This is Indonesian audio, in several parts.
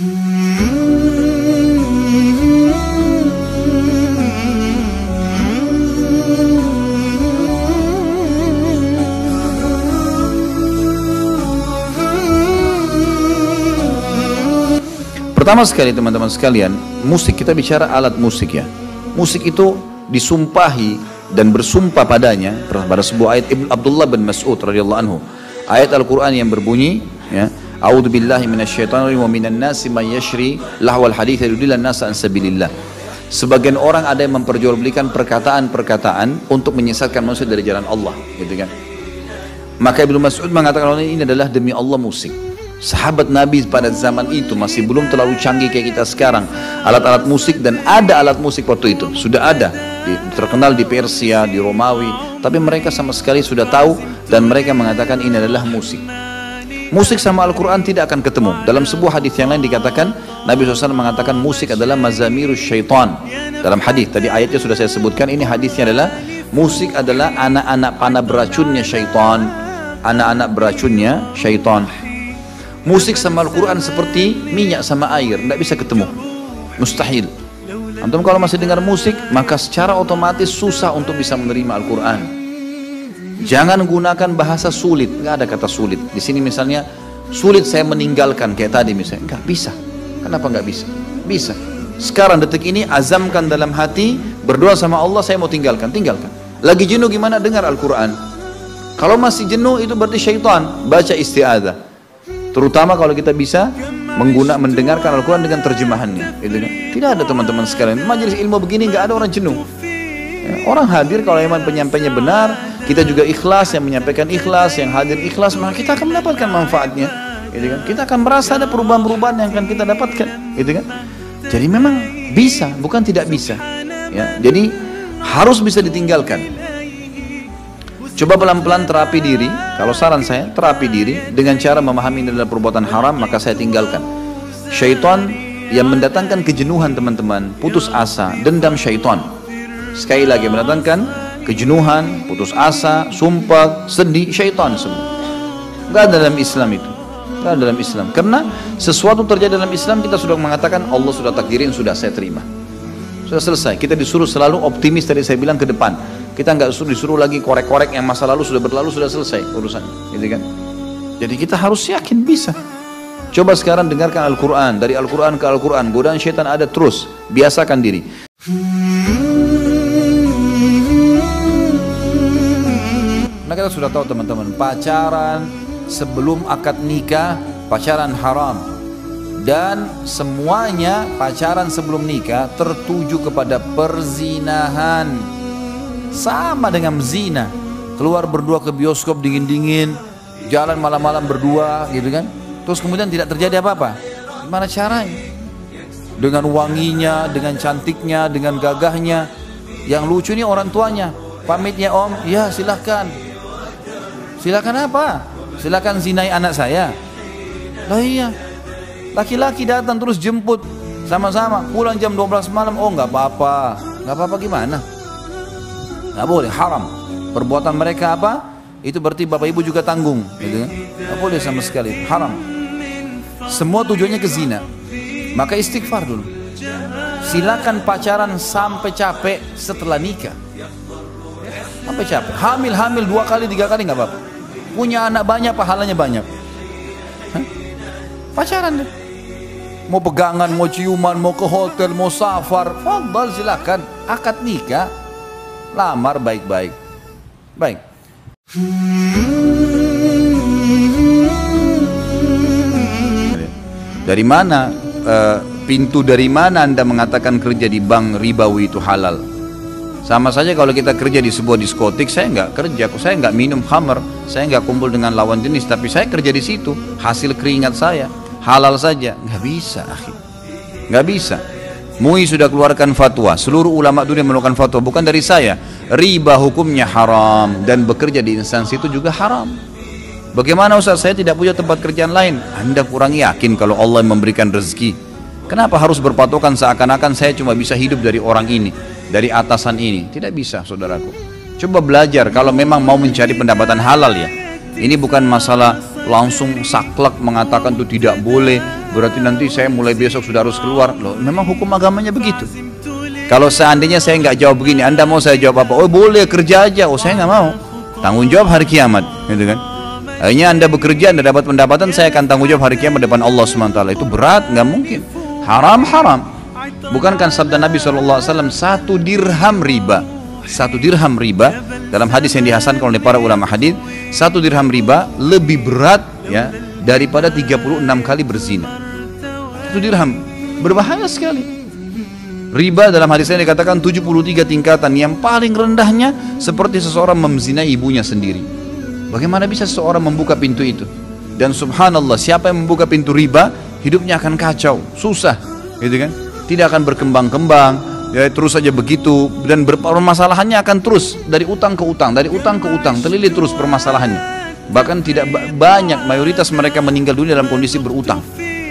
Pertama sekali teman-teman sekalian, musik kita bicara alat musik ya. Musik itu disumpahi dan bersumpah padanya pada sebuah ayat Ibn Abdullah bin Mas'ud radhiyallahu anhu. Ayat Al-Qur'an yang berbunyi ya, A'udzu billahi minasyaitonir wa minan nasi may yashri lahwal hadits yudillan nasa an sabilillah. Sebagian orang ada yang memperjualbelikan perkataan-perkataan untuk menyesatkan manusia dari jalan Allah, gitu kan. Maka Ibnu Mas'ud mengatakan ini adalah demi Allah musik. Sahabat Nabi pada zaman itu masih belum terlalu canggih kayak kita sekarang. Alat-alat musik dan ada alat musik waktu itu. Sudah ada. Terkenal di Persia, di Romawi. Tapi mereka sama sekali sudah tahu dan mereka mengatakan ini adalah musik. Musik sama Al-Quran tidak akan ketemu. Dalam sebuah hadis yang lain dikatakan, Nabi SAW mengatakan musik adalah mazamirus syaitan. Dalam hadis, tadi ayatnya sudah saya sebutkan, ini hadisnya adalah musik adalah anak-anak panah beracunnya syaitan. Anak-anak beracunnya syaitan. Musik sama Al-Quran seperti minyak sama air, tidak bisa ketemu. Mustahil. Antum kalau masih dengar musik, maka secara otomatis susah untuk bisa menerima Al-Quran. Jangan gunakan bahasa sulit, nggak ada kata sulit. Di sini misalnya, sulit saya meninggalkan kayak tadi misalnya, nggak bisa. Kenapa nggak bisa? Bisa. Sekarang detik ini azamkan dalam hati, berdoa sama Allah saya mau tinggalkan, tinggalkan. Lagi jenuh gimana? Dengar Al-Quran. Kalau masih jenuh itu berarti syaitan, baca istiadah. Terutama kalau kita bisa mengguna mendengarkan Al-Quran dengan terjemahannya. Gitu kan? Tidak ada teman-teman sekalian. Majelis ilmu begini nggak ada orang jenuh. Ya, orang hadir kalau iman penyampainya benar, kita juga ikhlas yang menyampaikan ikhlas, yang hadir ikhlas, maka kita akan mendapatkan manfaatnya. Gitu kan? Kita akan merasa ada perubahan-perubahan yang akan kita dapatkan. Gitu kan? Jadi memang bisa, bukan tidak bisa. Ya, jadi harus bisa ditinggalkan. Coba pelan-pelan terapi diri, kalau saran saya, terapi diri dengan cara memahami ini perbuatan haram, maka saya tinggalkan. Syaitan yang mendatangkan kejenuhan teman-teman, putus asa, dendam syaitan. Sekali lagi mendatangkan kejenuhan, putus asa, sumpah, sedih, syaitan semua. Gak ada dalam Islam itu. Gak ada dalam Islam. Karena sesuatu terjadi dalam Islam kita sudah mengatakan Allah sudah takdirin, sudah saya terima. Sudah selesai. Kita disuruh selalu optimis tadi saya bilang ke depan kita nggak disuruh, disuruh lagi korek-korek yang masa lalu sudah berlalu sudah selesai urusannya, gitu kan? Jadi kita harus yakin bisa. Coba sekarang dengarkan Al-Quran dari Al-Quran ke Al-Quran. Godaan syaitan ada terus. Biasakan diri. Nah kita sudah tahu teman-teman, pacaran sebelum akad nikah, pacaran haram. Dan semuanya pacaran sebelum nikah tertuju kepada perzinahan. Sama dengan zina. Keluar berdua ke bioskop dingin-dingin jalan malam-malam berdua gitu kan? Terus kemudian tidak terjadi apa-apa. Gimana caranya? Dengan wanginya dengan cantiknya dengan gagahnya. Yang lucu ini orang tuanya. Pamitnya om ya silahkan silahkan apa? Silahkan zinai anak saya. Lah iya. Laki-laki datang terus jemput. Sama-sama. Pulang jam 12 malam. Oh nggak apa-apa. Nggak apa-apa gimana? Nggak boleh. Haram. Perbuatan mereka apa? Itu berarti bapak ibu juga tanggung. Gitu kan? nggak boleh sama sekali. Haram. Semua tujuannya ke zina. Maka istighfar dulu. Silakan pacaran sampai capek setelah nikah. Sampai capek. Hamil hamil dua kali tiga kali nggak apa-apa punya anak banyak pahalanya banyak Hah? pacaran deh mau pegangan, mau ciuman, mau ke hotel, mau safar, fadal silakan. Akad nikah lamar baik-baik. Baik. Dari mana e, pintu dari mana Anda mengatakan kerja di bank ribawi itu halal? Sama saja kalau kita kerja di sebuah diskotik, saya nggak kerja, saya nggak minum khamar, saya nggak kumpul dengan lawan jenis, tapi saya kerja di situ, hasil keringat saya halal saja, nggak bisa, akhir, nggak bisa. MUI sudah keluarkan fatwa, seluruh ulama dunia melakukan fatwa, bukan dari saya. Riba hukumnya haram dan bekerja di instansi itu juga haram. Bagaimana Ustaz saya tidak punya tempat kerjaan lain? Anda kurang yakin kalau Allah memberikan rezeki. Kenapa harus berpatokan seakan-akan saya cuma bisa hidup dari orang ini, dari atasan ini? Tidak bisa, saudaraku. Coba belajar kalau memang mau mencari pendapatan halal ya. Ini bukan masalah langsung saklek mengatakan itu tidak boleh berarti nanti saya mulai besok sudah harus keluar. Loh memang hukum agamanya begitu? Kalau seandainya saya nggak jawab begini anda mau saya jawab apa? Oh boleh kerja aja. Oh saya nggak mau. Tanggung jawab hari kiamat gitu kan? Akhirnya anda bekerja anda dapat pendapatan saya akan tanggung jawab hari kiamat depan Allah swt itu berat nggak mungkin. Haram haram bukankah sabda Nabi saw satu dirham riba. Satu dirham riba dalam hadis yang dihasankan oleh para ulama hadis satu dirham riba lebih berat ya daripada 36 kali berzina. Satu dirham berbahaya sekali. Riba dalam hadis ini dikatakan 73 tingkatan. Yang paling rendahnya seperti seseorang memzinai ibunya sendiri. Bagaimana bisa seseorang membuka pintu itu? Dan subhanallah siapa yang membuka pintu riba hidupnya akan kacau susah gitu kan tidak akan berkembang-kembang. Ya terus saja begitu. Dan permasalahannya akan terus dari utang ke utang dari utang ke utang terlilit terus permasalahannya. Bahkan tidak banyak mayoritas mereka meninggal dunia dalam kondisi berutang.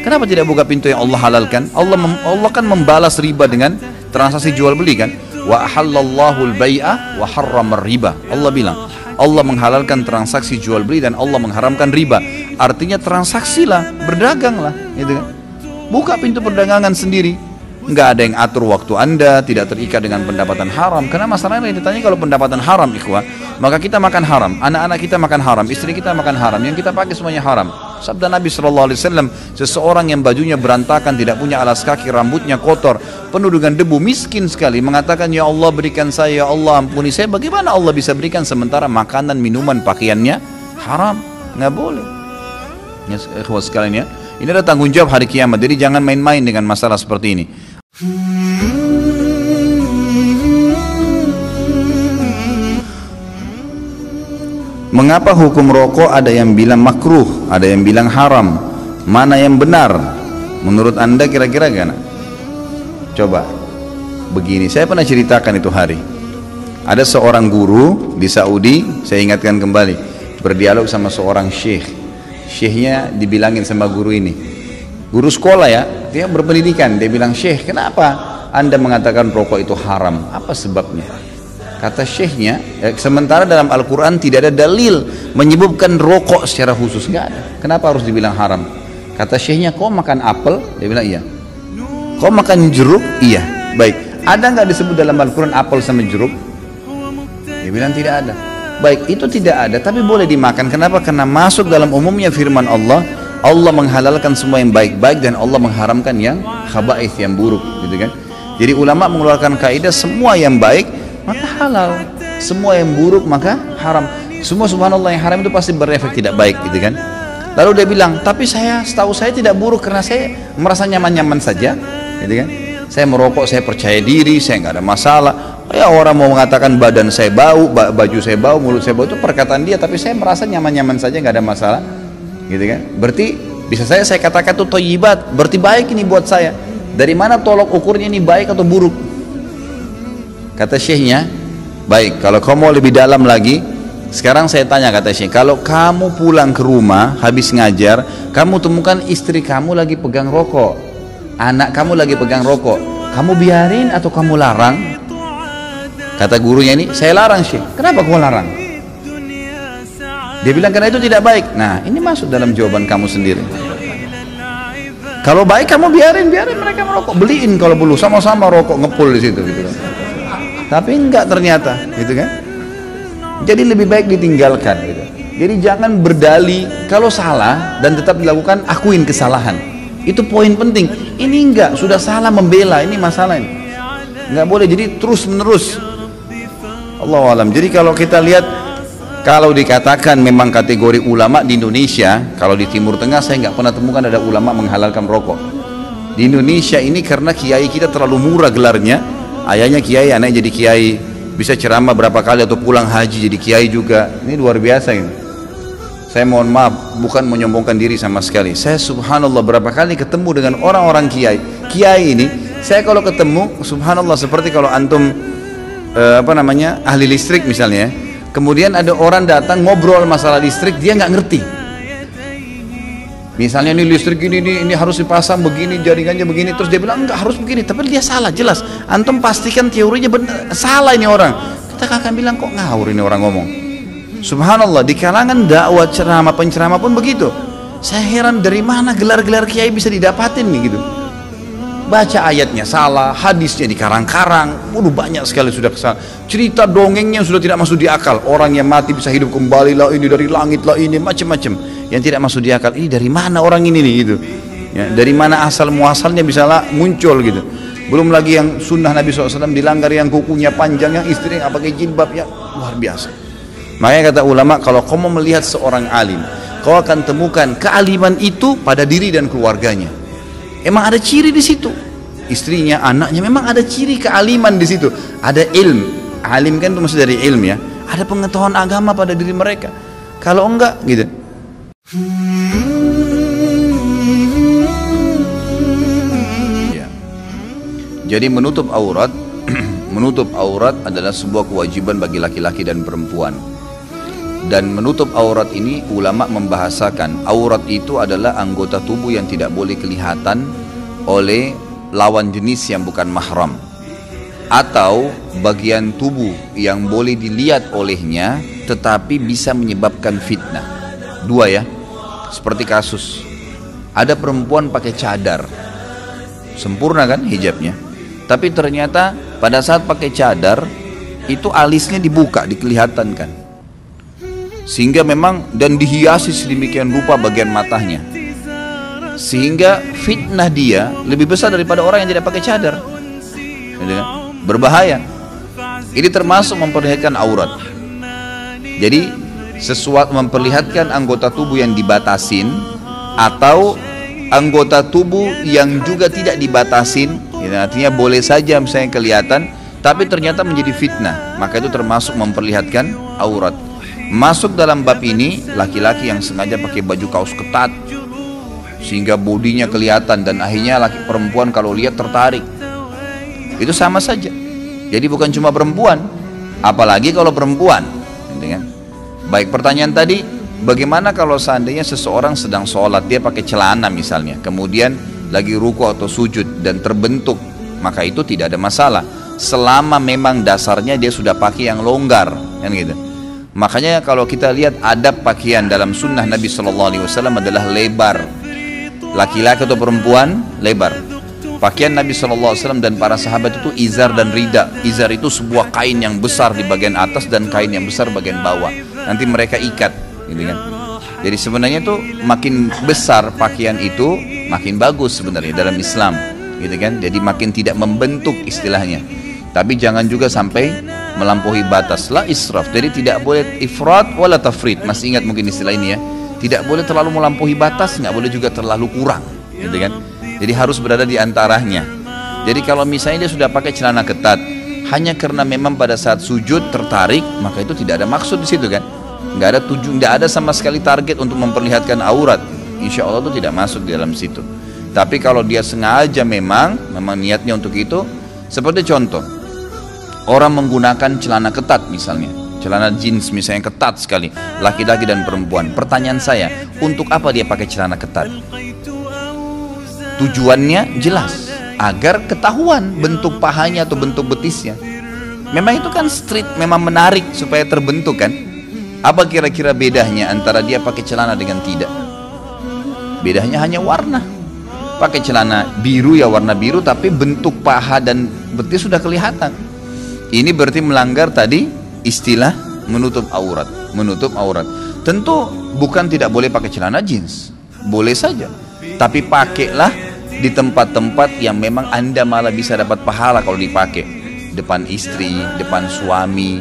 Kenapa tidak buka pintu yang Allah halalkan? Allah Allah kan membalas riba dengan transaksi jual beli kan? Wa halallahu al-bai'a wa harrama riba. Allah bilang Allah menghalalkan transaksi jual beli dan Allah mengharamkan riba. Artinya transaksilah berdaganglah gitu kan? Buka pintu perdagangan sendiri nggak ada yang atur waktu anda, tidak terikat dengan pendapatan haram. Karena masalahnya ditanya kalau pendapatan haram, ikhwah, maka kita makan haram, anak-anak kita makan haram, istri kita makan haram, yang kita pakai semuanya haram. Sabda Nabi Shallallahu Alaihi Wasallam, seseorang yang bajunya berantakan, tidak punya alas kaki, rambutnya kotor, penuh dengan debu, miskin sekali, mengatakan Ya Allah berikan saya, ya Allah ampuni saya. Bagaimana Allah bisa berikan sementara makanan, minuman, pakaiannya haram? Nggak boleh. Ya, sekalian ya. Ini adalah tanggung jawab hari kiamat. Jadi jangan main-main dengan masalah seperti ini. Mengapa hukum rokok ada yang bilang makruh, ada yang bilang haram? Mana yang benar? Menurut anda kira-kira gana? Coba, begini, saya pernah ceritakan itu hari. Ada seorang guru di Saudi, saya ingatkan kembali, berdialog sama seorang syekh. Syekhnya dibilangin sama guru ini, guru sekolah ya, dia berpendidikan, dia bilang, Syekh, kenapa Anda mengatakan rokok itu haram? Apa sebabnya? Kata syekhnya, eh, sementara dalam Al-Quran tidak ada dalil menyebutkan rokok secara khusus. Nggak ada. Kenapa harus dibilang haram? Kata syekhnya, kau makan apel? Dia bilang, iya. Kau makan jeruk? Iya. Baik. Ada nggak disebut dalam Al-Quran apel sama jeruk? Dia bilang tidak ada. Baik, itu tidak ada, tapi boleh dimakan. Kenapa? Karena masuk dalam umumnya firman Allah, Allah menghalalkan semua yang baik-baik dan Allah mengharamkan yang khaba'ith yang buruk gitu kan? Jadi ulama mengeluarkan kaidah semua yang baik maka halal. Semua yang buruk maka haram. Semua subhanallah yang haram itu pasti berefek tidak baik gitu kan? Lalu dia bilang tapi saya setahu saya tidak buruk karena saya merasa nyaman-nyaman saja gitu kan? Saya merokok saya percaya diri saya nggak ada masalah. Ya orang mau mengatakan badan saya bau baju saya bau mulut saya bau itu perkataan dia tapi saya merasa nyaman-nyaman saja nggak ada masalah gitu kan? Berarti bisa saya saya katakan itu toyibat berarti baik ini buat saya. Dari mana tolok ukurnya ini baik atau buruk? Kata syekhnya baik kalau kamu mau lebih dalam lagi sekarang saya tanya kata syekh kalau kamu pulang ke rumah habis ngajar kamu temukan istri kamu lagi pegang rokok. Anak kamu lagi pegang rokok. Kamu biarin atau kamu larang? Kata gurunya ini saya larang syekh. Kenapa kamu larang dia bilang karena itu tidak baik. Nah, ini masuk dalam jawaban kamu sendiri. Kalau baik kamu biarin, biarin mereka merokok, beliin kalau perlu sama-sama rokok ngepul di situ gitu kan. Tapi enggak ternyata, gitu kan? Jadi lebih baik ditinggalkan gitu. Jadi jangan berdali kalau salah dan tetap dilakukan akuin kesalahan. Itu poin penting. Ini enggak, sudah salah membela, ini masalah ini. Enggak boleh jadi terus menerus. Allah alam. Jadi kalau kita lihat kalau dikatakan memang kategori ulama di Indonesia, kalau di Timur Tengah saya nggak pernah temukan ada ulama menghalalkan rokok. Di Indonesia ini karena kiai kita terlalu murah gelarnya, ayahnya kiai, anaknya jadi kiai, bisa ceramah berapa kali atau pulang haji jadi kiai juga. Ini luar biasa ini. Saya mohon maaf, bukan menyombongkan diri sama sekali. Saya subhanallah berapa kali ketemu dengan orang-orang kiai. Kiai ini, saya kalau ketemu, subhanallah seperti kalau antum eh, apa namanya ahli listrik misalnya, ya, kemudian ada orang datang ngobrol masalah listrik dia nggak ngerti. Misalnya ini listrik ini, ini ini harus dipasang begini jaringannya begini. Terus dia bilang enggak harus begini. Tapi dia salah jelas. Antum pastikan teorinya benar. Salah ini orang. Kita akan bilang kok ngawur ini orang ngomong? Subhanallah di kalangan dakwah ceramah penceramah pun begitu. Saya heran dari mana gelar-gelar kiai bisa didapatin nih gitu. Baca ayatnya salah, hadisnya di karang-karang, waduh banyak sekali sudah kesal. Cerita dongengnya sudah tidak masuk di akal. Orang yang mati bisa hidup kembali lah ini dari langit lah ini macam-macam. Yang tidak masuk di akal ini dari mana orang ini nih gitu. Ya, dari mana asal muasalnya bisa lah muncul gitu. Belum lagi yang sunnah Nabi SAW dilanggar yang kukunya panjang, yang istri yang pakai jilbab ya luar biasa. Makanya kata ulama kalau kau mau melihat seorang alim, kau akan temukan kealiman itu pada diri dan keluarganya. Emang ada ciri di situ. Istrinya, anaknya memang ada ciri kealiman di situ. Ada ilmu. Alim kan itu maksud dari ilmu ya. Ada pengetahuan agama pada diri mereka. Kalau enggak gitu. Ya. Jadi menutup aurat menutup aurat adalah sebuah kewajiban bagi laki-laki dan perempuan dan menutup aurat ini ulama membahasakan aurat itu adalah anggota tubuh yang tidak boleh kelihatan oleh lawan jenis yang bukan mahram. Atau bagian tubuh yang boleh dilihat olehnya tetapi bisa menyebabkan fitnah. Dua ya seperti kasus. Ada perempuan pakai cadar. Sempurna kan hijabnya? Tapi ternyata pada saat pakai cadar itu alisnya dibuka dikelihatan kan sehingga memang dan dihiasi sedemikian rupa bagian matanya. Sehingga fitnah dia lebih besar daripada orang yang tidak pakai cadar. Gitu kan? berbahaya. Ini termasuk memperlihatkan aurat. Jadi sesuatu memperlihatkan anggota tubuh yang dibatasin atau anggota tubuh yang juga tidak dibatasin. Gitu, artinya boleh saja misalnya kelihatan tapi ternyata menjadi fitnah. Maka itu termasuk memperlihatkan aurat Masuk dalam bab ini laki-laki yang sengaja pakai baju kaos ketat sehingga bodinya kelihatan dan akhirnya laki perempuan kalau lihat tertarik. Itu sama saja. Jadi bukan cuma perempuan, apalagi kalau perempuan. Dengan baik pertanyaan tadi, bagaimana kalau seandainya seseorang sedang sholat dia pakai celana misalnya, kemudian lagi ruku atau sujud dan terbentuk, maka itu tidak ada masalah. Selama memang dasarnya dia sudah pakai yang longgar, kan gitu. Makanya kalau kita lihat adab pakaian dalam sunnah Nabi Shallallahu Alaihi Wasallam adalah lebar. Laki-laki atau perempuan lebar. Pakaian Nabi Shallallahu Alaihi Wasallam dan para sahabat itu izar dan rida. Izar itu sebuah kain yang besar di bagian atas dan kain yang besar bagian bawah. Nanti mereka ikat, gitu kan? Jadi sebenarnya itu makin besar pakaian itu makin bagus sebenarnya dalam Islam, gitu kan? Jadi makin tidak membentuk istilahnya. Tapi jangan juga sampai melampaui batas. La israf jadi tidak boleh ifrat wala tafrid masih ingat mungkin istilah ini ya? Tidak boleh terlalu melampaui batas nggak boleh juga terlalu kurang gitu kan? Jadi harus berada di antaranya. Jadi kalau misalnya dia sudah pakai celana ketat hanya karena memang pada saat sujud tertarik maka itu tidak ada maksud di situ kan? Nggak ada tujuan nggak ada sama sekali target untuk memperlihatkan aurat. Insya Allah itu tidak masuk di dalam situ. Tapi kalau dia sengaja memang memang niatnya untuk itu seperti contoh Orang menggunakan celana ketat misalnya, celana jeans misalnya ketat sekali, laki-laki dan perempuan. Pertanyaan saya, untuk apa dia pakai celana ketat? Tujuannya jelas, agar ketahuan bentuk pahanya atau bentuk betisnya. Memang itu kan street, memang menarik supaya terbentuk kan. Apa kira-kira bedanya antara dia pakai celana dengan tidak? Bedanya hanya warna. Pakai celana biru ya warna biru tapi bentuk paha dan betis sudah kelihatan ini berarti melanggar tadi istilah menutup aurat, menutup aurat. Tentu bukan tidak boleh pakai celana jeans, boleh saja. Tapi pakailah di tempat-tempat yang memang Anda malah bisa dapat pahala kalau dipakai. Depan istri, depan suami,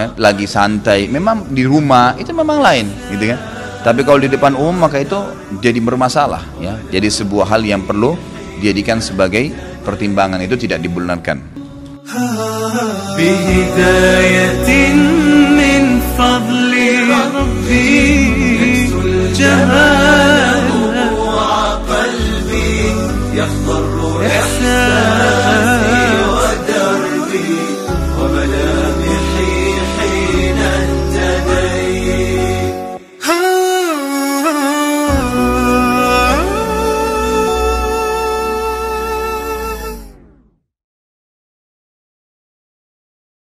ya, lagi santai. Memang di rumah itu memang lain, gitu kan. Tapi kalau di depan umum maka itu jadi bermasalah, ya. Jadi sebuah hal yang perlu dijadikan sebagai pertimbangan itu tidak dibenarkan. بهداية من فضل